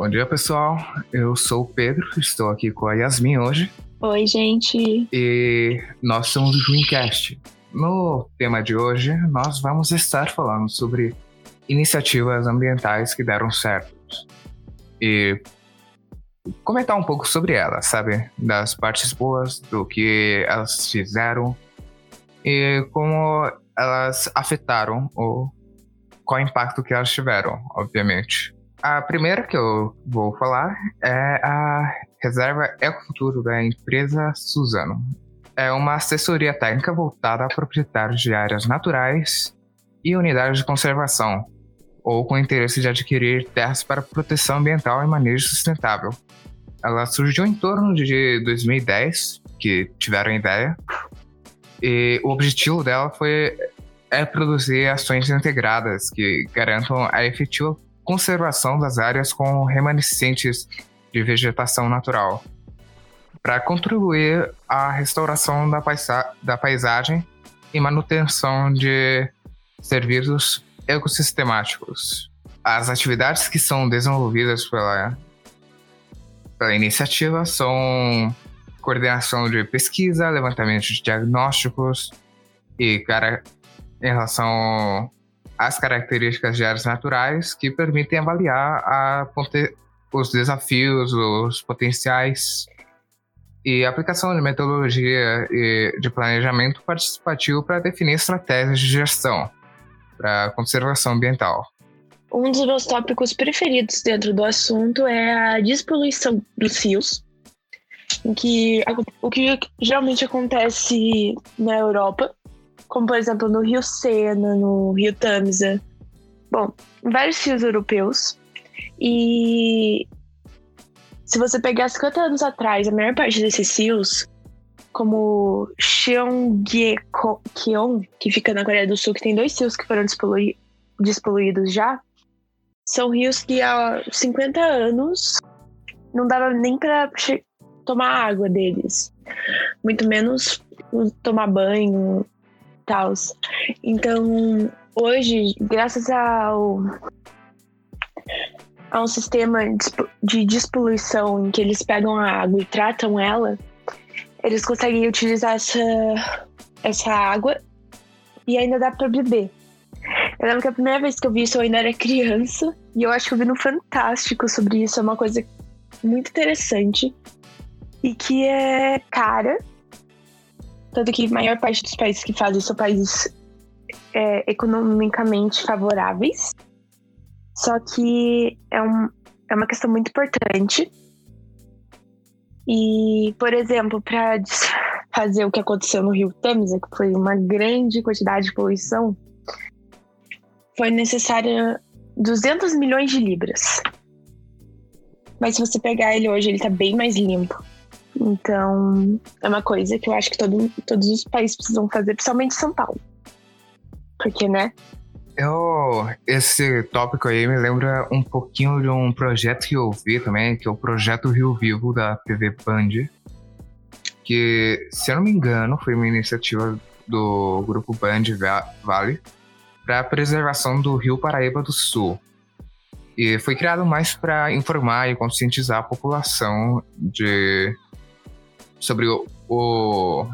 Bom dia, pessoal. Eu sou o Pedro, estou aqui com a Yasmin hoje. Oi, gente. E nós somos o Dreamcast. No tema de hoje, nós vamos estar falando sobre iniciativas ambientais que deram certo. E comentar um pouco sobre elas, sabe? Das partes boas, do que elas fizeram e como elas afetaram ou qual impacto que elas tiveram, obviamente. A primeira que eu vou falar é a Reserva Ecofuturo da empresa Suzano. É uma assessoria técnica voltada a proprietários de áreas naturais e unidades de conservação, ou com interesse de adquirir terras para proteção ambiental e manejo sustentável. Ela surgiu em torno de 2010, que tiveram ideia, e o objetivo dela foi é produzir ações integradas que garantam a efetiva conservação das áreas com remanescentes de vegetação natural, para contribuir à restauração da, paisa da paisagem e manutenção de serviços ecossistemáticos. As atividades que são desenvolvidas pela, pela iniciativa são coordenação de pesquisa, levantamento de diagnósticos e cara, em relação as características de áreas naturais que permitem avaliar a, os desafios, os potenciais e aplicação de metodologia e de planejamento participativo para definir estratégias de gestão para conservação ambiental. Um dos meus tópicos preferidos dentro do assunto é a despoluição dos rios, em que o que geralmente acontece na Europa como por exemplo no Rio Sena, no Rio Tamisa. Bom, vários rios europeus. E se você pegar 50 anos atrás, a maior parte desses rios, como Cheongyecheon, que fica na Coreia do Sul, que tem dois rios que foram despoluídos já, são rios que há 50 anos não dava nem para tomar água deles. Muito menos tomar banho, tal. Então, hoje, graças ao a um sistema de despoluição em que eles pegam a água e tratam ela, eles conseguem utilizar essa, essa água e ainda dá para beber. Eu lembro que a primeira vez que eu vi isso eu ainda era criança e eu acho que eu vi no Fantástico sobre isso. É uma coisa muito interessante e que é cara, tanto que a maior parte dos países que fazem são países é, economicamente favoráveis. Só que é, um, é uma questão muito importante. E, por exemplo, para fazer o que aconteceu no Rio Tamisa, que foi uma grande quantidade de poluição, foi necessária 200 milhões de libras. Mas se você pegar ele hoje, ele tá bem mais limpo. Então, é uma coisa que eu acho que todo, todos os países precisam fazer, principalmente São Paulo. Porque, né? Eu, esse tópico aí me lembra um pouquinho de um projeto que eu vi também, que é o Projeto Rio Vivo da TV Band. Que, se eu não me engano, foi uma iniciativa do grupo Band Vale para a preservação do Rio Paraíba do Sul. E foi criado mais para informar e conscientizar a população de sobre o, o,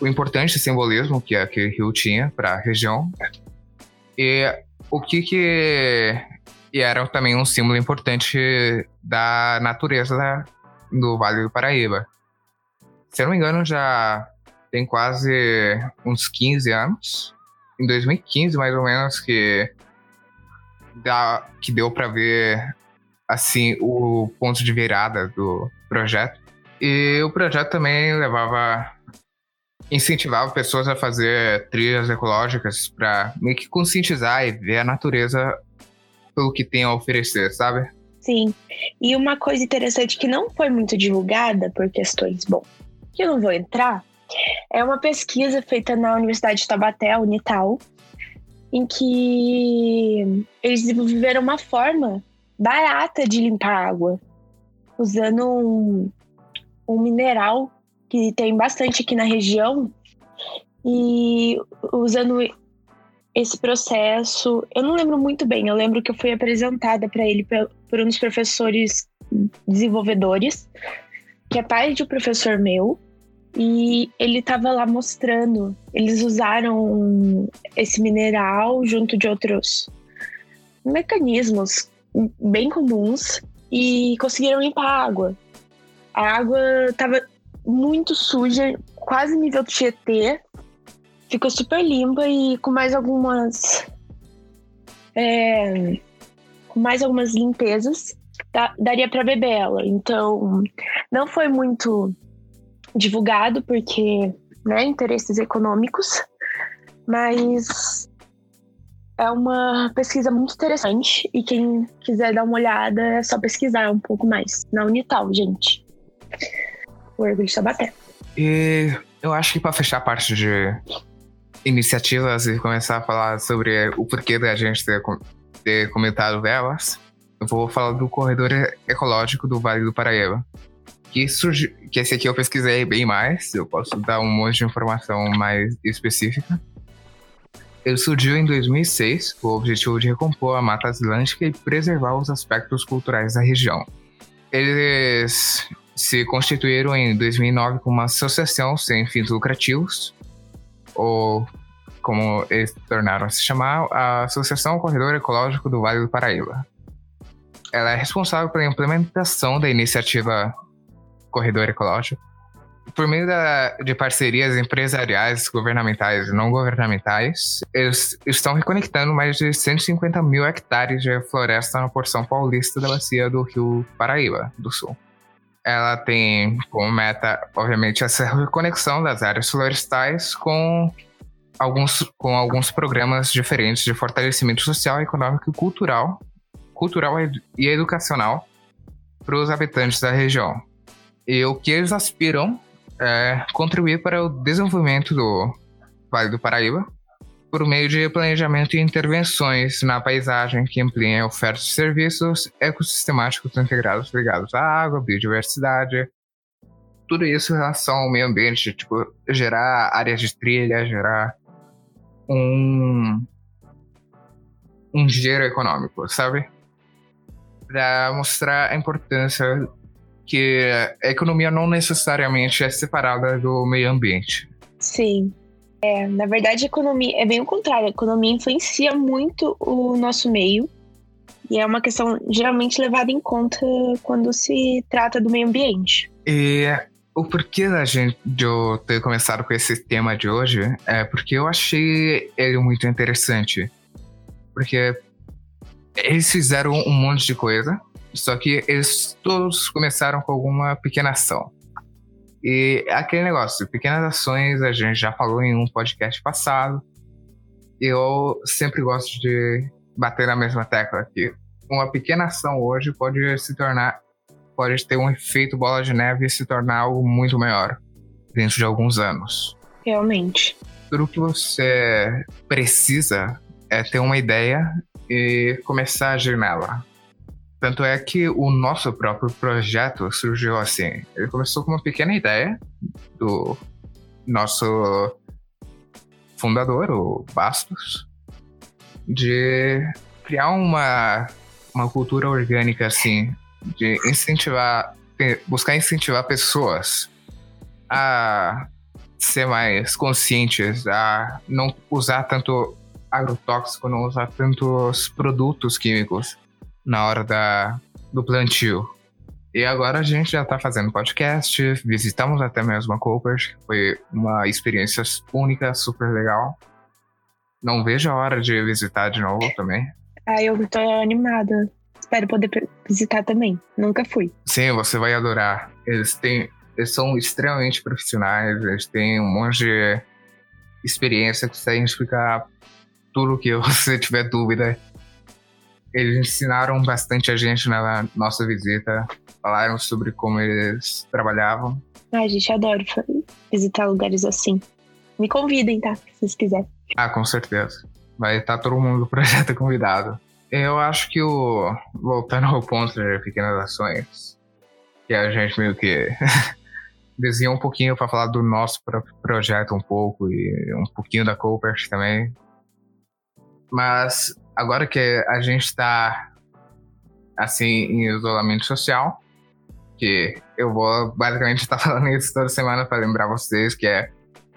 o importante simbolismo que aquele rio tinha para a região e o que que e era também um símbolo importante da natureza da, do Vale do Paraíba. Se eu não me engano, já tem quase uns 15 anos. Em 2015, mais ou menos, que, dá, que deu para ver assim o ponto de virada do projeto. E o projeto também levava incentivava pessoas a fazer trilhas ecológicas para meio que conscientizar e ver a natureza pelo que tem a oferecer, sabe? Sim. E uma coisa interessante que não foi muito divulgada por questões, bom, que eu não vou entrar, é uma pesquisa feita na Universidade de Taubaté, Unital, em que eles desenvolveram uma forma barata de limpar água, usando um, um mineral que tem bastante aqui na região e usando esse processo. Eu não lembro muito bem, eu lembro que eu fui apresentada para ele por um dos professores desenvolvedores, que é pai de um professor meu, e ele estava lá mostrando. Eles usaram esse mineral junto de outros mecanismos bem comuns e conseguiram limpar a água. A água estava muito suja, quase nível do Tietê. Ficou super limpa e com mais algumas. É, com mais algumas limpezas, dá, daria para beber ela. Então, não foi muito divulgado porque, né, interesses econômicos, mas é uma pesquisa muito interessante e quem quiser dar uma olhada é só pesquisar um pouco mais na Unital, gente. O orgulho de Tabaté. E eu acho que para fechar a parte de iniciativas e começar a falar sobre o porquê da gente ter, ter comentado delas, eu vou falar do corredor ecológico do Vale do Paraíba. Que, surgiu, que esse aqui eu pesquisei bem mais, eu posso dar um monte de informação mais específica. Ele surgiu em 2006 com o objetivo de recompor a Mata Atlântica e preservar os aspectos culturais da região. Eles se constituíram em 2009 como uma associação sem fins lucrativos, ou como eles tornaram a se chamar, a Associação Corredor Ecológico do Vale do Paraíba. Ela é responsável pela implementação da iniciativa Corredor Ecológico, por meio da, de parcerias empresariais, governamentais e não governamentais, eles estão reconectando mais de 150 mil hectares de floresta na porção paulista da bacia do rio Paraíba do Sul. Ela tem como meta, obviamente, essa reconexão das áreas florestais com alguns, com alguns programas diferentes de fortalecimento social, econômico e cultural, cultural e educacional para os habitantes da região. E o que eles aspiram é, contribuir para o desenvolvimento do Vale do Paraíba por meio de planejamento e intervenções na paisagem que ampliem a oferta de serviços ecossistemáticos integrados ligados à água, biodiversidade, tudo isso em relação ao meio ambiente, tipo, gerar áreas de trilha, gerar um, um giro econômico, sabe? Para mostrar a importância que a economia não necessariamente é separada do meio ambiente. Sim. É, na verdade, economia é bem o contrário. A economia influencia muito o nosso meio e é uma questão geralmente levada em conta quando se trata do meio ambiente. E o porquê da gente de eu ter começado com esse tema de hoje é porque eu achei ele muito interessante. Porque eles fizeram um monte de coisa só que eles todos começaram com alguma pequena ação. E aquele negócio, pequenas ações, a gente já falou em um podcast passado. Eu sempre gosto de bater na mesma tecla que uma pequena ação hoje pode se tornar, pode ter um efeito bola de neve e se tornar algo muito maior dentro de alguns anos. Realmente. Tudo que você precisa é ter uma ideia e começar a agir nela. Tanto é que o nosso próprio projeto surgiu assim. Ele começou com uma pequena ideia do nosso fundador, o Bastos, de criar uma, uma cultura orgânica assim, de incentivar, buscar incentivar pessoas a ser mais conscientes, a não usar tanto agrotóxico, não usar tantos produtos químicos na hora da, do plantio. E agora a gente já está fazendo podcast, visitamos até mesmo a Cooper, foi uma experiência única, super legal. Não vejo a hora de visitar de novo também. Ah, eu tô animada. Espero poder visitar também. Nunca fui. Sim, você vai adorar. Eles têm, eles são extremamente profissionais, eles têm um monte de experiência que conseguem explicar tudo que você tiver dúvida eles ensinaram bastante a gente na nossa visita, falaram sobre como eles trabalhavam. Ai, gente, adoro visitar lugares assim. Me convidem, tá? Se vocês quiserem. Ah, com certeza. Vai estar todo mundo do projeto convidado. Eu acho que o. Voltando ao ponto de pequenas ações, que a gente meio que desenhou um pouquinho para falar do nosso próprio projeto um pouco e um pouquinho da Cooper também. Mas agora que a gente está assim em isolamento social, que eu vou basicamente estar falando isso toda semana para lembrar vocês que é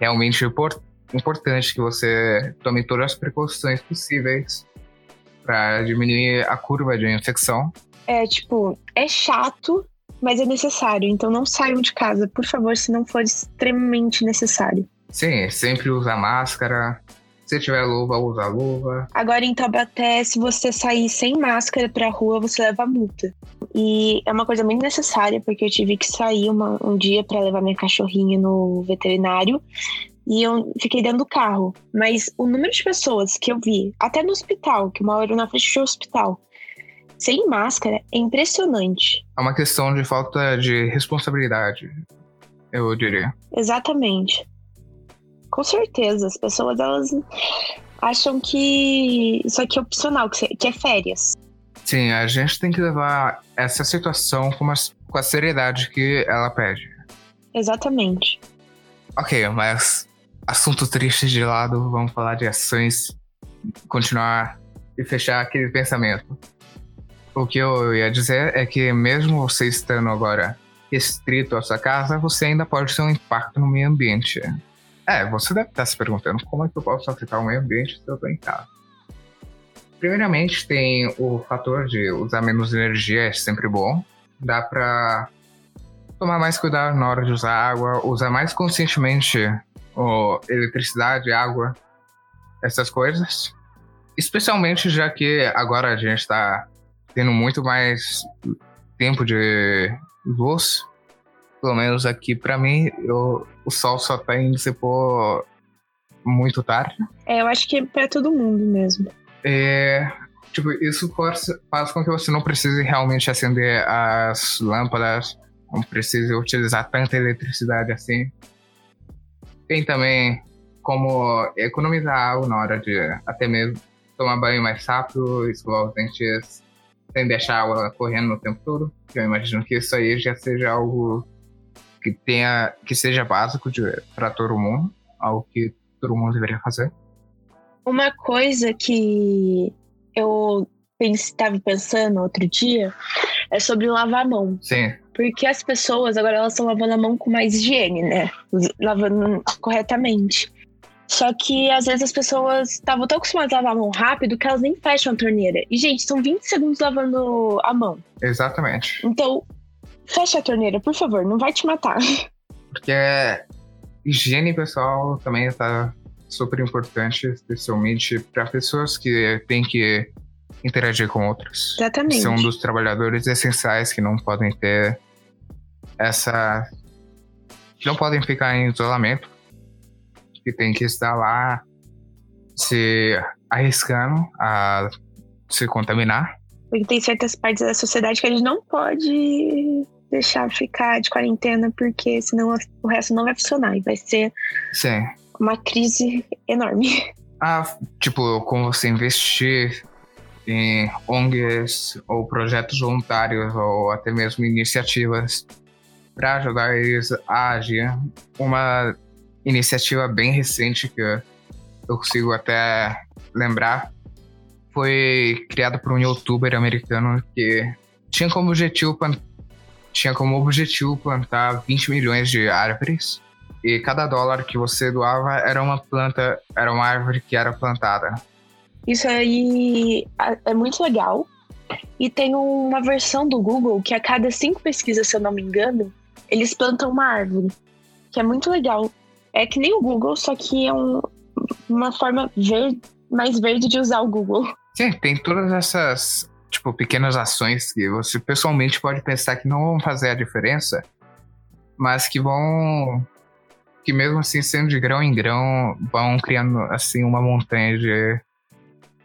realmente importante que você tome todas as precauções possíveis para diminuir a curva de infecção. É, tipo, é chato, mas é necessário. Então não saiam de casa, por favor, se não for extremamente necessário. Sim, sempre usa máscara. Se tiver luva, usa luva. Agora em Taubaté, se você sair sem máscara pra rua, você leva multa. E é uma coisa muito necessária, porque eu tive que sair uma, um dia para levar minha cachorrinha no veterinário e eu fiquei dentro do carro. Mas o número de pessoas que eu vi, até no hospital, que uma hora na frente do hospital, sem máscara, é impressionante. É uma questão de falta de responsabilidade, eu diria. Exatamente. Com certeza, as pessoas elas acham que isso aqui é opcional, que é férias. Sim, a gente tem que levar essa situação com, uma, com a seriedade que ela pede. Exatamente. Ok, mas assunto triste de lado, vamos falar de ações, continuar e fechar aquele pensamento. O que eu ia dizer é que mesmo você estando agora restrito à sua casa, você ainda pode ter um impacto no meio ambiente. É, você deve estar se perguntando como é que eu posso afetar o meio ambiente se eu estou em casa. Primeiramente, tem o fator de usar menos energia, é sempre bom. Dá para tomar mais cuidado na hora de usar água, usar mais conscientemente ou eletricidade, água, essas coisas. Especialmente já que agora a gente está tendo muito mais tempo de luz. Pelo menos aqui para mim, eu, o sol só tá indo se pôr muito tarde. É, eu acho que é pra todo mundo mesmo. É, tipo, isso faz com que você não precise realmente acender as lâmpadas, não precise utilizar tanta eletricidade assim. Tem também como economizar água na hora de até mesmo tomar banho mais rápido, escovar os dentes sem deixar a água correndo o tempo todo. Eu imagino que isso aí já seja algo que tenha que seja básico para todo mundo, algo que todo mundo deveria fazer. Uma coisa que eu estava pensando outro dia é sobre lavar a mão. Sim. Porque as pessoas agora elas estão lavando a mão com mais higiene, né? Lavando corretamente. Só que às vezes as pessoas estavam tão acostumadas a lavar a mão rápido que elas nem fecham a torneira. E, gente, são 20 segundos lavando a mão. Exatamente. Então, fecha a torneira, por favor, não vai te matar. Porque higiene pessoal também está super importante, especialmente para pessoas que têm que interagir com outras. Exatamente. São dos trabalhadores essenciais que não podem ter essa. que não podem ficar em isolamento, que tem que estar lá se arriscando a se contaminar. Porque tem certas partes da sociedade que a gente não pode deixar ficar de quarentena, porque senão o resto não vai funcionar e vai ser Sim. uma crise enorme. Ah, tipo, como você investir em ONGs ou projetos voluntários ou até mesmo iniciativas para ajudar eles a agir. Uma iniciativa bem recente que eu consigo até lembrar foi criada por um youtuber americano que tinha como objetivo tinha como objetivo plantar 20 milhões de árvores e cada dólar que você doava era uma planta, era uma árvore que era plantada. Isso aí é muito legal. E tem uma versão do Google que a cada cinco pesquisas, se eu não me engano, eles plantam uma árvore. Que é muito legal. É que nem o Google, só que é um, uma forma verde, mais verde de usar o Google. Sim, tem todas essas tipo, pequenas ações que você pessoalmente pode pensar que não vão fazer a diferença, mas que vão que mesmo assim sendo de grão em grão vão criando assim uma montanha de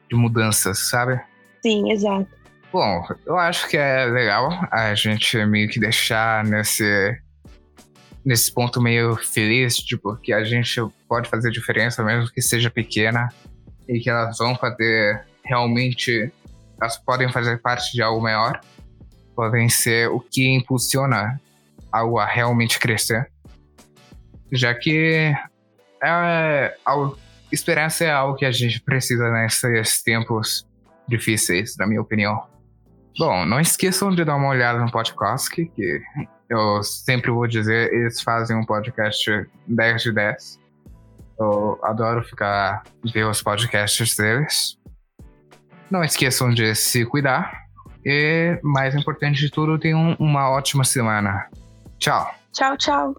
de mudanças, sabe? Sim, exato. Bom, eu acho que é legal a gente meio que deixar nesse, nesse ponto meio feliz, tipo, que a gente pode fazer diferença, mesmo que seja pequena, e que elas vão fazer realmente. Elas podem fazer parte de algo maior, podem ser o que impulsiona algo a realmente crescer. Já que é algo esperança é algo que a gente precisa nesses tempos difíceis, na minha opinião. Bom, não esqueçam de dar uma olhada no podcast, que eu sempre vou dizer, eles fazem um podcast 10 de 10. Eu adoro ficar ver os podcasts deles. Não esqueçam de se cuidar. E, mais importante de tudo, tenham uma ótima semana. Tchau. Tchau, tchau.